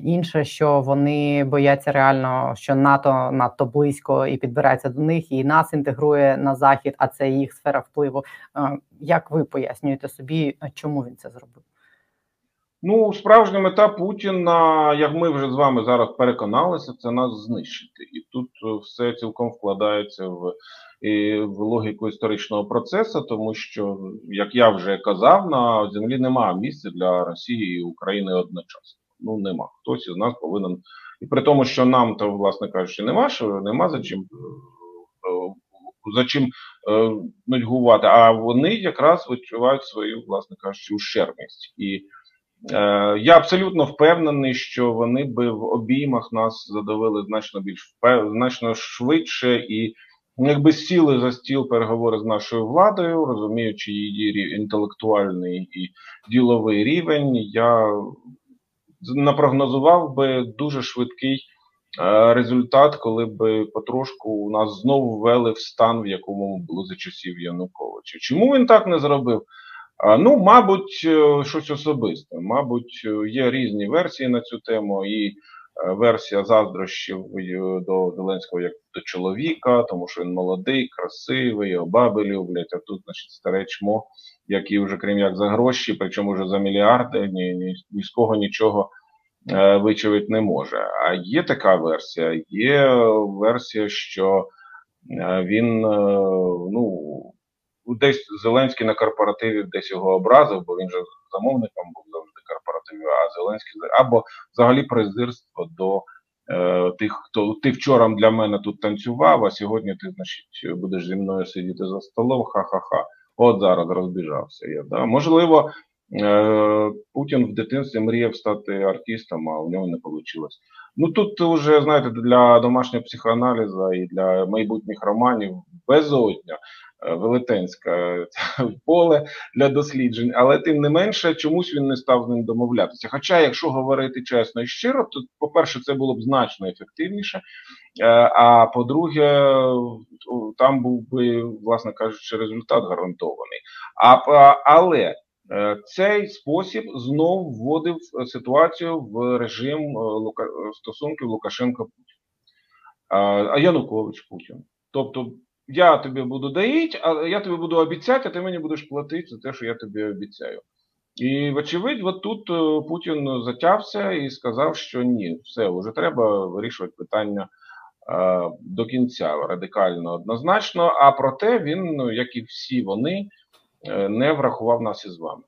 інше, що вони бояться реально, що НАТО надто близько і підбирається до них, і нас інтегрує на захід, а це їх сфера впливу. Як ви пояснюєте собі, чому він це зробив? Ну, справжня мета Путіна, як ми вже з вами зараз переконалися, це нас знищити. І тут е, все цілком вкладається в в логіку історичного процесу, тому що, як я вже казав, на землі немає місця для Росії і України одночасно. Ну нема. Хтось із нас повинен. І при тому, що нам то, власне кажучи, нема що нема за чим. Е, за чим е, нудьгувати, а вони якраз відчувають свою, власне кажучи, ущербність. І Е, я абсолютно впевнений, що вони би в обіймах нас задавили значно більш значно швидше і якби сіли за стіл переговори з нашою владою, розуміючи її інтелектуальний і діловий рівень, я напрогнозував би дуже швидкий е, результат, коли би потрошку нас знову ввели в стан, в якому було за часів Януковича. Чому він так не зробив? Ну, мабуть, е, щось особисте. Мабуть, е, є різні версії на цю тему, і е, версія заздрощів до Зеленського як до чоловіка, тому що він молодий, красивий, його баби люблять. А тут, значить, старе чмо, який вже крім як за гроші, причому вже за мільярди, ні, ні, ні з кого нічого вичавити не може. А є така версія. Є версія, що він ну десь Зеленський на корпоративі десь його образив, бо він же замовником був завжди корпоративів, а Зеленський або взагалі презирство до е, тих, хто ти вчора для мене тут танцював, а сьогодні ти, значить, будеш зі мною сидіти за столом. Ха-ха-ха. От зараз розбіжався я. Да? Можливо, е, Путін в дитинстві мріяв стати артистом, а у нього не вийшло. Ну тут вже знаєте для домашнього психоаналізу і для майбутніх романів безодня. Е, велетенське поле для досліджень, але тим не менше, чомусь він не став з ним домовлятися. Хоча, якщо говорити чесно і щиро, то, по-перше, це було б значно ефективніше. Е, а по-друге, там був би, власне кажучи, результат гарантований. А, Але Е, цей спосіб знов вводив ситуацію в режим стосунків Лукашенко Путін, а Янукович Путін. Тобто я тобі буду доїть, а я тобі буду обіцяти, а ти мені будеш платити за те, що я тобі обіцяю. І, вочевидь, от тут Путін затявся і сказав, що ні, все, вже треба вирішувати питання е, до кінця радикально однозначно. А проте він, ну, як і всі вони, Е, не врахував нас із вами.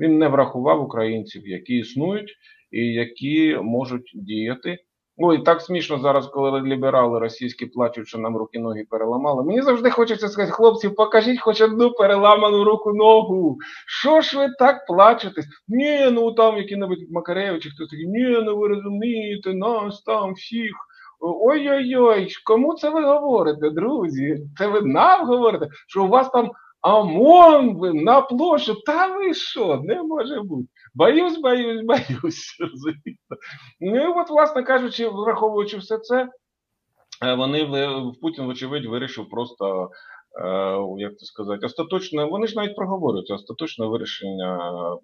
Він не врахував українців, які існують і які можуть діяти. Ну і так смішно зараз, коли ліберали російські плачуть, що нам руки ноги переламали. Мені завжди хочеться сказати, хлопці, покажіть хоч одну переламану руку ногу. Що ж ви так плачетесь? Ні, ну там які-небудь Макаревичі, хтось такий, ні, ну ви розумієте, нас там всіх. Ой-ой-ой, кому це ви говорите, друзі? Це ви нам говорите, що у вас там ОМОН на площу, та ви що, не може бути. Боюсь, боюсь, боюсь. Ну і от, власне кажучи, враховуючи все це, е, вони в Путін, вочевидь, вирішив просто. Е, як це сказати, остаточне, вони ж навіть проговорюються, остаточне вирішення е,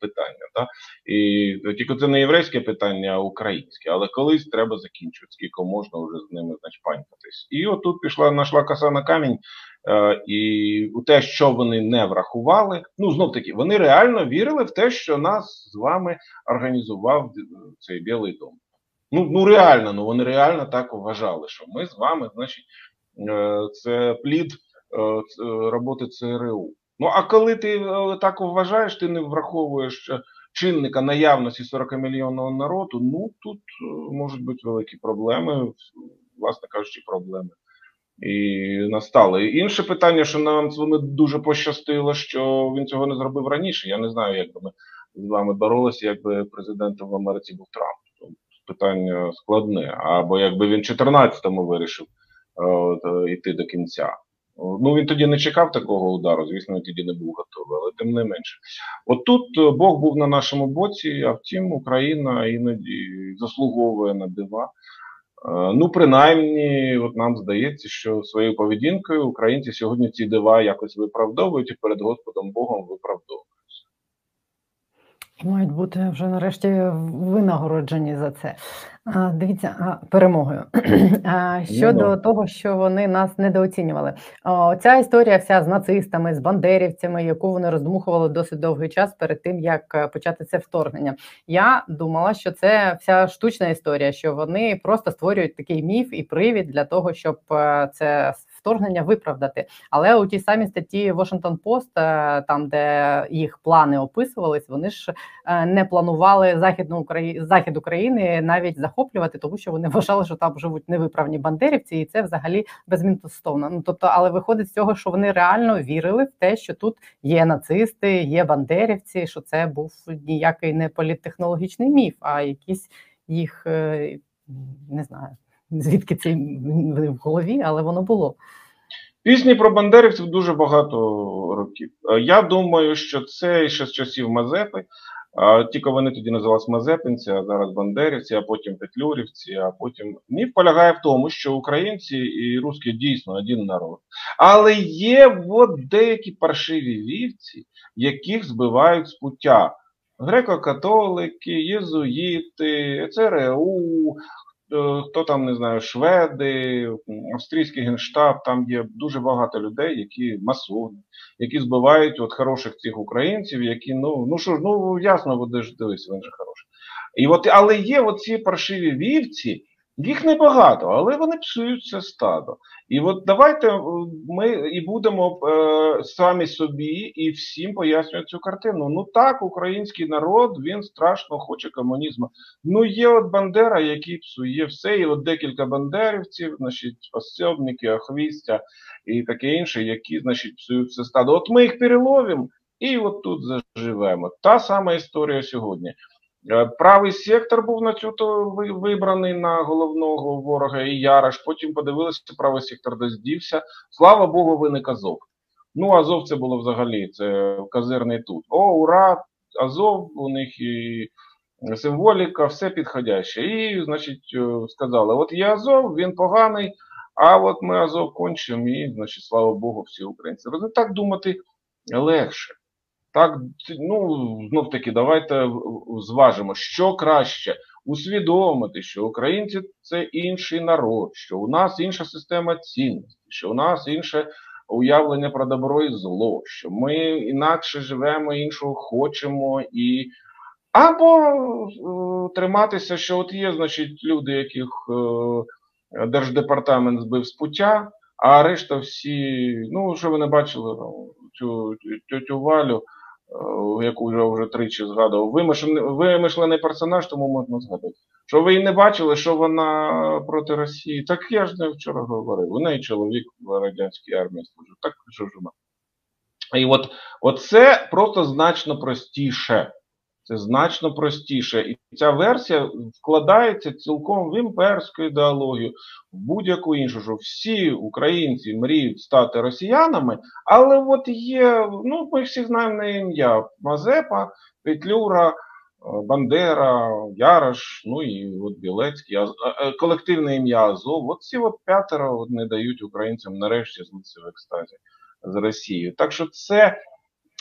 питання. Да? І тільки це не єврейське питання, а українське. Але колись треба закінчувати, скільки можна вже з ними значить, панькатись. І отут пішла, знайшла коса на камінь, Е, і у те, що вони не врахували, ну знов таки, вони реально вірили в те, що нас з вами організував цей Білий дом. Ну ну реально, ну вони реально так вважали, що ми з вами, значить, це плід роботи ЦРУ. Ну а коли ти так вважаєш, ти не враховуєш чинника наявності 40 мільйонного народу, ну тут можуть бути великі проблеми, власне кажучи, проблеми і настали. Інше питання, що нам з вами дуже пощастило, що він цього не зробив раніше. Я не знаю, як би ми з вами боролися, якби президентом в Америці був Трамп. Тобто питання складне. Або якби він 14-му вирішив е, йти до кінця. Ну він тоді не чекав такого удару, звісно, він тоді не був готовий, але тим не менше. Отут е, Бог був на нашому боці, а втім, Україна іноді заслуговує на дива. Е, ну, принаймні, от нам здається, що своєю поведінкою українці сьогодні ці дива якось виправдовують і перед Господом Богом виправдовують. Мають бути вже нарешті винагороджені за це. Дивіться, перемогою щодо ну, того, що вони нас недооцінювали. Ця історія вся з нацистами, з бандерівцями, яку вони роздмухували досить довгий час перед тим, як е, почати це вторгнення. Я думала, що це вся штучна історія, що вони просто створюють такий міф і привід для того, щоб е, це вторгнення виправдати. Але у тій самій статті Washington Post, е, там де їх плани описувались, вони ж е, не планували західну Україну захід України навіть захоплювати, тому що вони вважали, що там живуть невиправні бандерівці, і це взагалі безмінтостовно. Ну тобто, але виходить з цього, що вони реально вірили в те, що тут є нацисти, є бандерівці, що це був ніякий не політтехнологічний міф, а якісь їх е, не знаю звідки це в голові, але воно було. Пісні про бандерівців дуже багато років. Е, я думаю, що це ще з часів Мазепи. Тільки вони тоді називалися Мазепинці, а зараз Бандерівці, а потім Петлюрівці, а потім міф полягає в тому, що українці і русські дійсно один народ. Але є от деякі паршиві вівці, яких збивають з пуття. Греко-католики, єзуїти, ЦРУ, Е, хто там не знаю, шведи, австрійський генштаб, там є дуже багато людей, які масони, які збивають от хороших цих українців, які ну ну що ж, ну ясно, буде ж дивись, він же хороший. І от, але є оці паршиві вівці, їх небагато, але вони псують це стадо. І от давайте е, ми і будемо е, самі собі і всім пояснювати цю картину. Ну так, український народ він страшно хоче комунізму. Ну є от Бандера, який псує все, і от декілька бандерівців, значить, пособники, Охвістя і таке інше, які значить, псують це стадо. От ми їх переловимо і от тут заживемо. Та сама історія сьогодні. Е, правий сектор був на цю то вибраний на головного ворога і Яраш. Потім подивилися, правий сектор десь дівся. Слава Богу, виник Азов. Ну, Азов це було взагалі це казирний тут. О, ура! Азов, у них і символіка, все підходяще. І, значить, е, сказали: от є Азов, він поганий, а от ми Азов кончимо, і, значить, слава Богу, всі українці. Так думати легше. Так, ну знов таки, давайте зважимо, що краще усвідомити, що українці це інший народ, що у нас інша система цінностей, що у нас інше уявлення про добро і зло, що ми інакше живемо, іншого хочемо і. Або е, триматися, що от є, значить, люди, яких е, Держдепартамент збив з пуття, а решта всі, ну що ви не бачили, цю тютю Валю, яку вже вже тричі згадував, вимишлений, вимишлений персонаж, тому можна згадати. Що ви і не бачили, що вона проти Росії? Так я ж не вчора говорив. У неї чоловік в радянській армії служив. Так що ж вона. І от це просто значно простіше. Це значно простіше. І ця версія вкладається цілком в імперську ідеологію, в будь-яку іншу, що всі українці мріють стати росіянами, але от є, ну ми всі знаємо на ім'я Мазепа, Петлюра, Бандера, Ярош, ну і от Білецький, колективне ім'я Азов. От ці от п'ятеро не дають українцям нарешті злитися в екстазі з Росією. Так що це.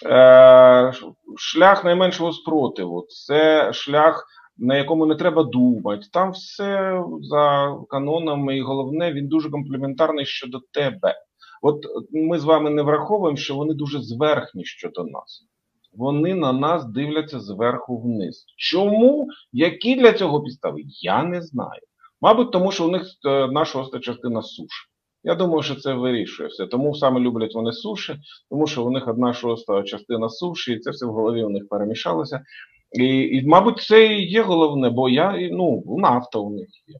Е, шлях найменшого спротиву, це шлях, на якому не треба думати. Там все за канонами, і головне, він дуже комплементарний щодо тебе. От ми з вами не враховуємо, що вони дуже зверхні щодо нас. Вони на нас дивляться зверху вниз. Чому? Які для цього підстави? Я не знаю. Мабуть, тому що у них е, наша оста частина суші. Я думаю, що це вирішує все. Тому саме люблять вони суші, тому що у них одна шоста частина суші, і це все в голові у них перемішалося. І, і мабуть, це і є головне, бо я ну, нафта у них є.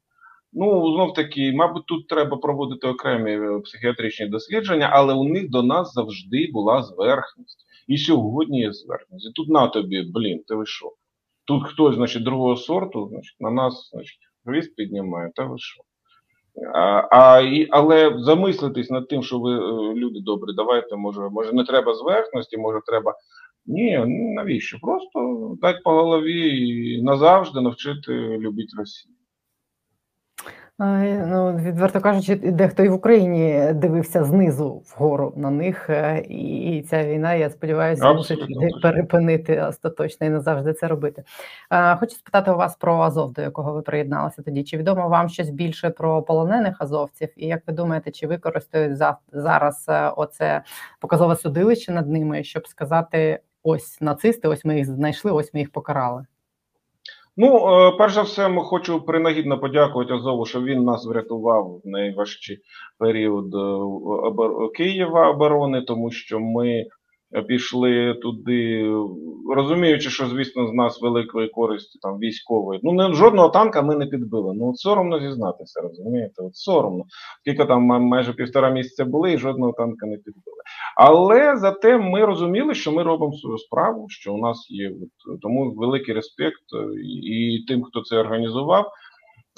Ну, знов таки, мабуть, тут треба проводити окремі е, психіатричні дослідження, але у них до нас завжди була зверхність. І сьогодні є зверхність. І тут на тобі, блін, ти ви що? Тут хтось, значить, другого сорту, значить, на нас, значить, хвіст піднімає, та ви що? А, і, Але замислитись над тим, що ви е, люди добрі, давайте, може, може не треба зверхності, може треба. Ні, навіщо? Просто дати по голові і назавжди навчити любити Росію. Ну, відверто кажучи, дехто і в Україні дивився знизу вгору на них, е, і ця війна, я сподіваюся, змусить перепинити остаточно і назавжди це робити. Хочу спитати у вас про Азов, до якого ви приєдналися тоді. Чи відомо вам щось більше про полонених азовців? І як ви думаєте, чи використають зараз е, оце показове судилище над ними, щоб сказати: ось нацисти, ось ми їх знайшли, ось ми їх покарали? Ну, е, перш за все, ми хочу принагідно подякувати Азову, що він нас врятував в найважчий період е, Києва оборони, тому що ми пішли туди, розуміючи, що, звісно, з нас великої користі там військової. Ну, не жодного танка ми не підбили. Ну, от соромно зізнатися, розумієте? От соромно. Скільки там майже півтора місяця були, і жодного танка не підбили. Але зате ми розуміли, що ми робимо свою справу, що у нас є от, тому великий респект і тим, хто це організував.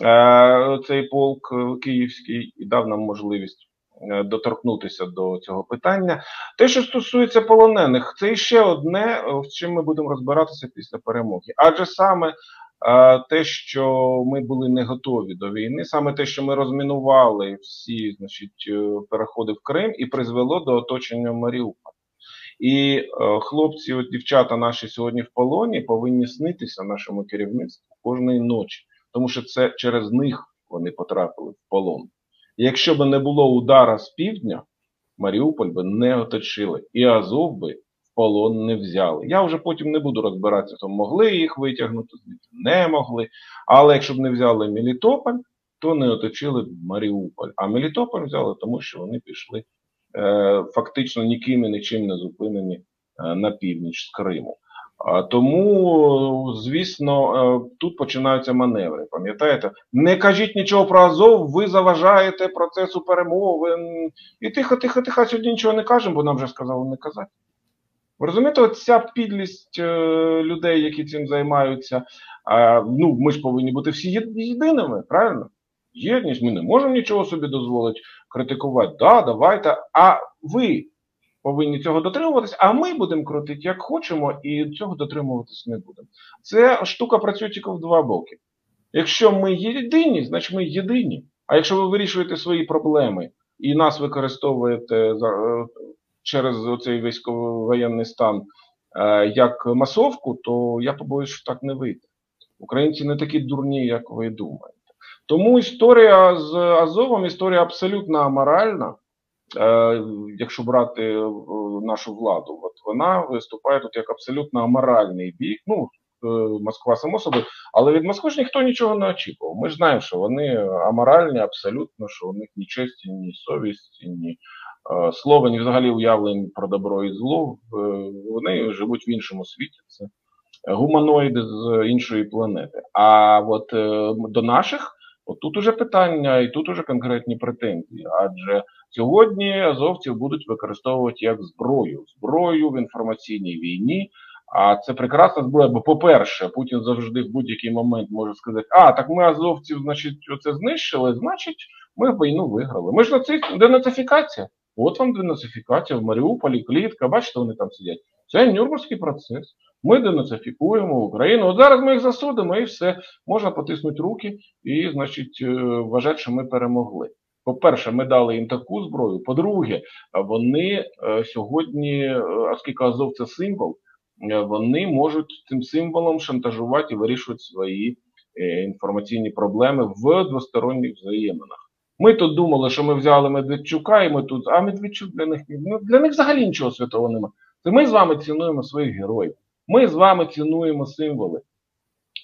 Е, цей полк київський і дав нам можливість Е, доторкнутися до цього питання. Те, що стосується полонених, це ще одне, е, з чим ми будемо розбиратися після перемоги. Адже саме е, те, що ми були не готові до війни, саме те, що ми розмінували всі, значить, переходи в Крим, і призвело до оточення Маріуполя. І е, хлопці, от дівчата наші сьогодні в полоні, повинні снитися нашому керівництву кожної ночі, тому що це через них вони потрапили в полон. Якщо б не було удара з півдня, Маріуполь би не оточили, і Азов би в полон не взяли. Я вже потім не буду розбиратися, то могли їх витягнути, не могли. Але якщо б не взяли Мелітополь, то не оточили б Маріуполь. А Мелітополь взяли, тому що вони пішли е, фактично ніким і нічим не зупинені е, на північ з Криму. Тому, звісно, е, тут починаються маневри. Пам'ятаєте? Не кажіть нічого про Азов, ви заважаєте процесу перемовин. І тихо, тихо, тихо, сьогодні нічого не кажемо, бо нам вже сказали не казати. Ви розумієте, от ця підлість е, людей, які цим займаються, ну ми ж повинні бути всі єдиними, правильно? Єдність, ми не можемо нічого собі дозволити критикувати. Да, давайте. А ви повинні цього дотримуватись, а ми будемо крутити як хочемо, і цього дотримуватись не будемо. Це штука працює тільки в два боки. Якщо ми єдині, значить ми єдині. А якщо ви вирішуєте свої проблеми і нас використовуєте е, через цей військово-воєнний стан як масовку, то я побоюсь, що так не вийде. Українці не такі дурні, як ви думаєте. Тому історія з Азовом історія абсолютно аморальна. Е, якщо брати е, нашу владу, от вона виступає тут як абсолютно аморальний бік. Ну е, Москва само собою, але від Москви ж ніхто нічого не очікував. Ми ж знаємо, що вони аморальні абсолютно, що у них ні честі, ні совісті, ні слова, ні взагалі уявлень про добро і зло. Вони живуть в іншому світі. Це гуманоїди з іншої планети. А от до наших. От тут уже питання, і тут уже конкретні претензії. Адже сьогодні азовців будуть використовувати як зброю, зброю в інформаційній війні. А це прекрасна зброя. Бо, по-перше, Путін завжди в будь-який момент може сказати: А, так ми азовців, значить, оце знищили, значить, ми війну виграли. Ми ж наци... денацифікація. От вам денацифікація в Маріуполі, клітка, бачите, вони там сидять. Це Нюрнберзький процес. Ми денацифікуємо Україну. От зараз ми їх засудимо і все. Можна потиснути руки і, значить, е, вважати, що ми перемогли. По-перше, ми дали їм таку зброю. По-друге, вони е, сьогодні, е, оскільки Азов це символ, вони можуть цим символом шантажувати і вирішувати свої інформаційні проблеми в двосторонніх взаєминах. Ми тут думали, що ми взяли Медведчука, і ми тут, а Медведчук для них ну, для них взагалі нічого святого немає. Ми з вами цінуємо своїх героїв. Ми з вами цінуємо символи.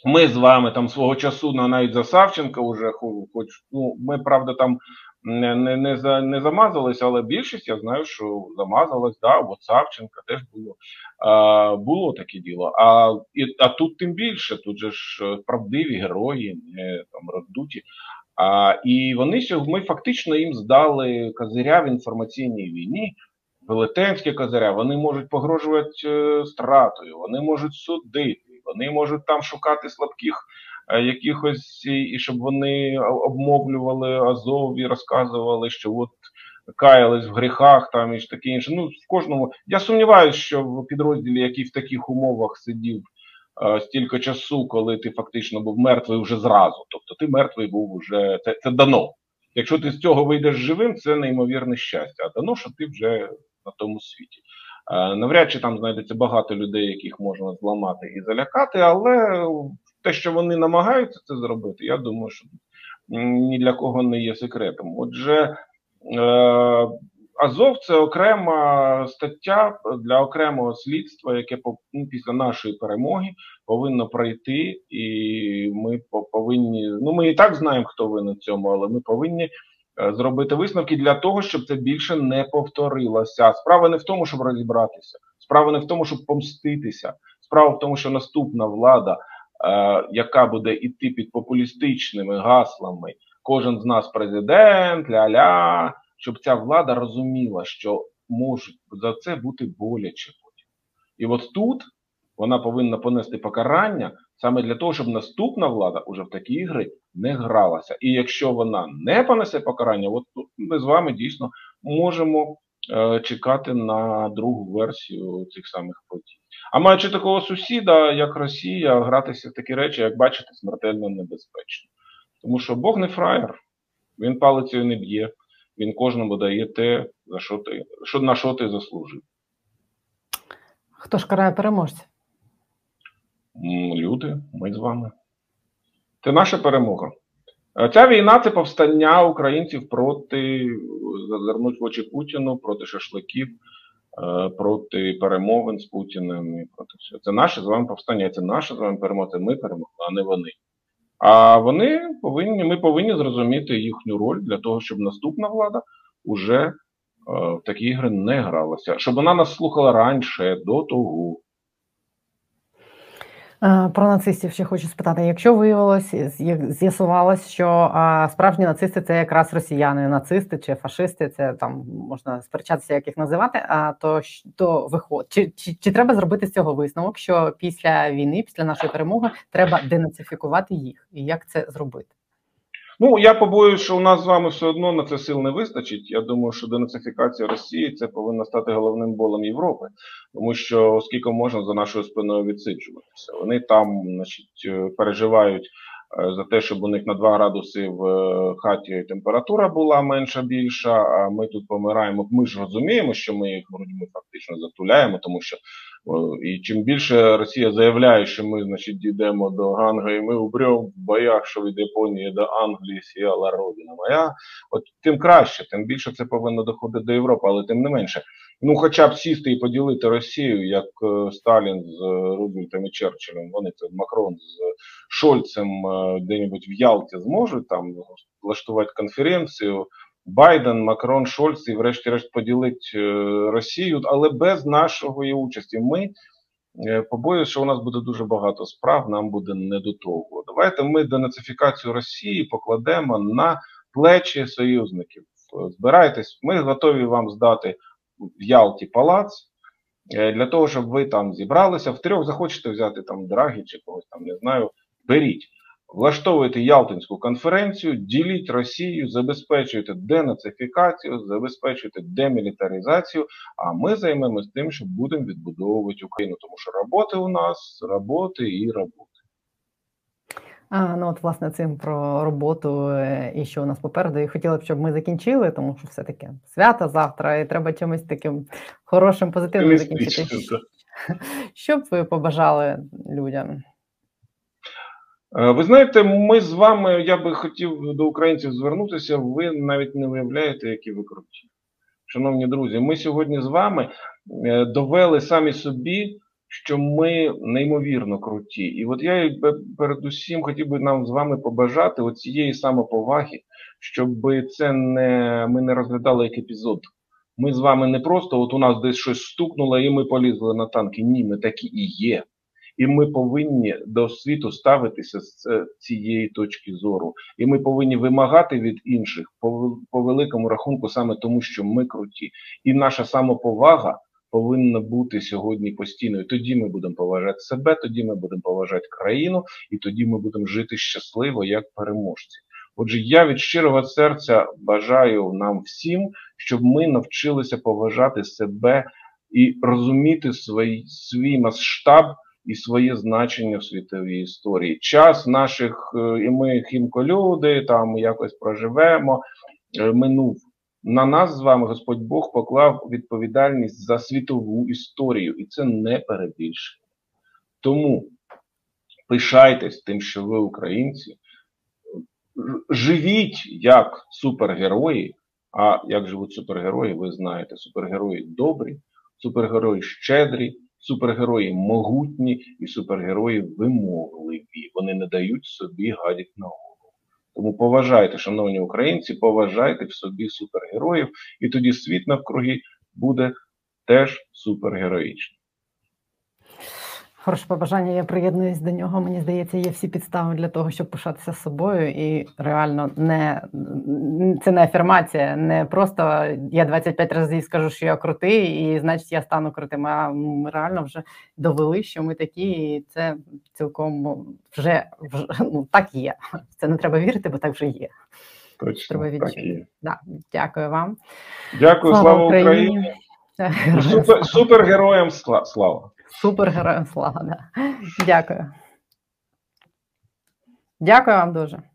Ми з вами там свого часу навіть за Савченка вже хоч ну ми правда там не не, не, за, не замазались, але більшість я знаю, що замазалась, да, от Савченка теж було а, було таке діло. А і, а тут тим більше, тут же ж е, правдиві герої, не там роздуті. А, І вони ми фактично їм здали козиря в інформаційній війні велетенські козиря, вони можуть погрожувати е, стратою, вони можуть судити, вони можуть там шукати слабких е, якихось, і щоб вони обмовлювали Азов і розказували, що от каялись в гріхах там і ж таке інше. Ну, в кожному. Я сумніваюся, що в підрозділі, який в таких умовах сидів е, стільки часу, коли ти фактично був мертвий вже зразу. Тобто ти мертвий був вже це, це дано. Якщо ти з цього вийдеш живим, це неймовірне щастя. А дано, що ти вже на тому світі. Е, навряд чи там знайдеться багато людей, яких можна зламати і залякати, але те, що вони намагаються це зробити, я думаю, що ні для кого не є секретом. Отже, е, Азов це окрема стаття для окремого слідства, яке ну, після нашої перемоги повинно пройти, і ми повинні. Ну ми і так знаємо, хто винен цьому, але ми повинні зробити висновки для того, щоб це більше не повторилося. Справа не в тому, щоб розібратися, справа не в тому, щоб помститися. Справа в тому, що наступна влада, е, яка буде йти під популістичними гаслами, кожен з нас президент, ля-ля, щоб ця влада розуміла, що можуть за це бути боляче. І от тут вона повинна понести покарання саме для того, щоб наступна влада уже в такі ігри не гралася. І якщо вона не понесе покарання, от тут ми з вами дійсно можемо е, чекати на другу версію цих самих подій. А маючи такого сусіда, як Росія, гратися в такі речі, як бачите, смертельно небезпечно. Тому що Бог не фраєр, він палицею не б'є, він кожному дає те, за що ти, що, на що ти заслужив. Хто ж карає переможця? Люди, ми з вами. Це наша перемога. Ця війна це повстання українців проти зазирнуть в очі Путіну, проти шашликів, е, проти перемовин з Путіним. і проти всього. Це наше з вами повстання, це наша з вами перемога, це ми перемогли, а не вони. А вони повинні, ми повинні зрозуміти їхню роль для того, щоб наступна влада уже е, в такі ігри не гралася, щоб вона нас слухала раніше до того. Е, про нацистів ще хочу спитати: якщо виявилось, з'ясувалось, що справжні нацисти це якраз росіяни, нацисти чи фашисти, це там можна сперечатися, як їх називати. А то то виход чи, чи, чи треба зробити з цього висновок, що після війни, після нашої перемоги, треба денацифікувати їх, і як це зробити? Ну я побоююся, що у нас з вами все одно на це сил не вистачить. Я думаю, що денацифікація Росії це повинна стати головним болем Європи, тому що оскільки можна за нашою спиною відсиджуватися, вони там, значить, е, переживають. Е, за те, щоб у них на 2 градуси в е, хаті температура була менша більша, а ми тут помираємо. Ми ж розуміємо, що ми їх грудьми фактично затуляємо, тому що І чим більше Росія заявляє, що ми значить, дійдемо до Ганга, і ми убремо в боях, що від Японії до Англії сіяла родина моя, от тим краще, тим більше це повинно доходити до Європи, але тим не менше. Ну, хоча б сісти і поділити Росію, як е, Сталін з Рузвельтом і Черчиллем, вони це Макрон з Шольцем е, де-небудь в Ялті зможуть там влаштувати конференцію. Байден, Макрон, Шольц і, врешті-решт, поділить е, Росію, але без нашої участі. Ми е, побоююся, що у нас буде дуже багато справ, нам буде не до того. Давайте ми денацифікацію Росії покладемо на плечі союзників. Збирайтесь, ми готові вам здати в Ялті палац е, для того, щоб ви там зібралися. В трьох захочете взяти там Драгі чи когось там, не знаю, беріть. Влаштовуйте Ялтинську конференцію, діліть Росію, забезпечуйте денацифікацію, забезпечуйте демілітаризацію. А ми займемось тим, що будемо відбудовувати Україну, тому що роботи у нас роботи і роботи. А, Ну от власне цим про роботу е, і що у нас попереду. І хотіла б, щоб ми закінчили, тому що все таки свято завтра, і треба чимось таким хорошим, позитивним закінчити. Що б ви побажали людям? Е, ви знаєте, ми з вами, я би хотів до українців звернутися. Ви навіть не уявляєте, які ви круті. Шановні друзі, ми сьогодні з вами е, довели самі собі, що ми неймовірно круті. І от я передусім хотів би нам з вами побажати оцієї самоповаги, щоб це не ми не розглядали як епізод. Ми з вами не просто от у нас десь щось стукнуло, і ми полізли на танки. Ні, ми такі і є. І ми повинні до світу ставитися з цієї точки зору. І ми повинні вимагати від інших по, по великому рахунку, саме тому, що ми круті, і наша самоповага повинна бути сьогодні постійною. Тоді ми будемо поважати себе, тоді ми будемо поважати країну, і тоді ми будемо жити щасливо як переможці. Отже, я від щирого серця бажаю нам всім, щоб ми навчилися поважати себе і розуміти свій, свій масштаб і своє значення в світовій історії. Час наших, е, і ми хімколюди, там якось проживемо, е, минув. На нас з вами Господь Бог поклав відповідальність за світову історію, і це не перебільшення. Тому пишайтесь тим, що ви українці, живіть як супергерої. А як живуть супергерої, ви знаєте, супергерої добрі, супергерої щедрі, супергерої могутні і супергерої вимогливі. Вони не дають собі гадять на голову. Тому поважайте, шановні українці, поважайте в собі супергероїв, і тоді світ навкруги буде теж супергероїчним. Хороше побажання, я приєднуюсь до нього. Мені здається, є всі підстави для того, щоб пишатися собою, і реально не це не афірмація, не просто я 25 разів скажу, що я крутий, і значить я стану крутим. А ми реально вже довели, що ми такі, і це цілком вже вже ну так є. Це не треба вірити, бо так вже є. Точно, треба відчути. Да, Дякую вам. Дякую, слава, слава Україні. Україні. Супер, Супергероям слава. Супергероям слава. Дякую. Дякую вам дуже.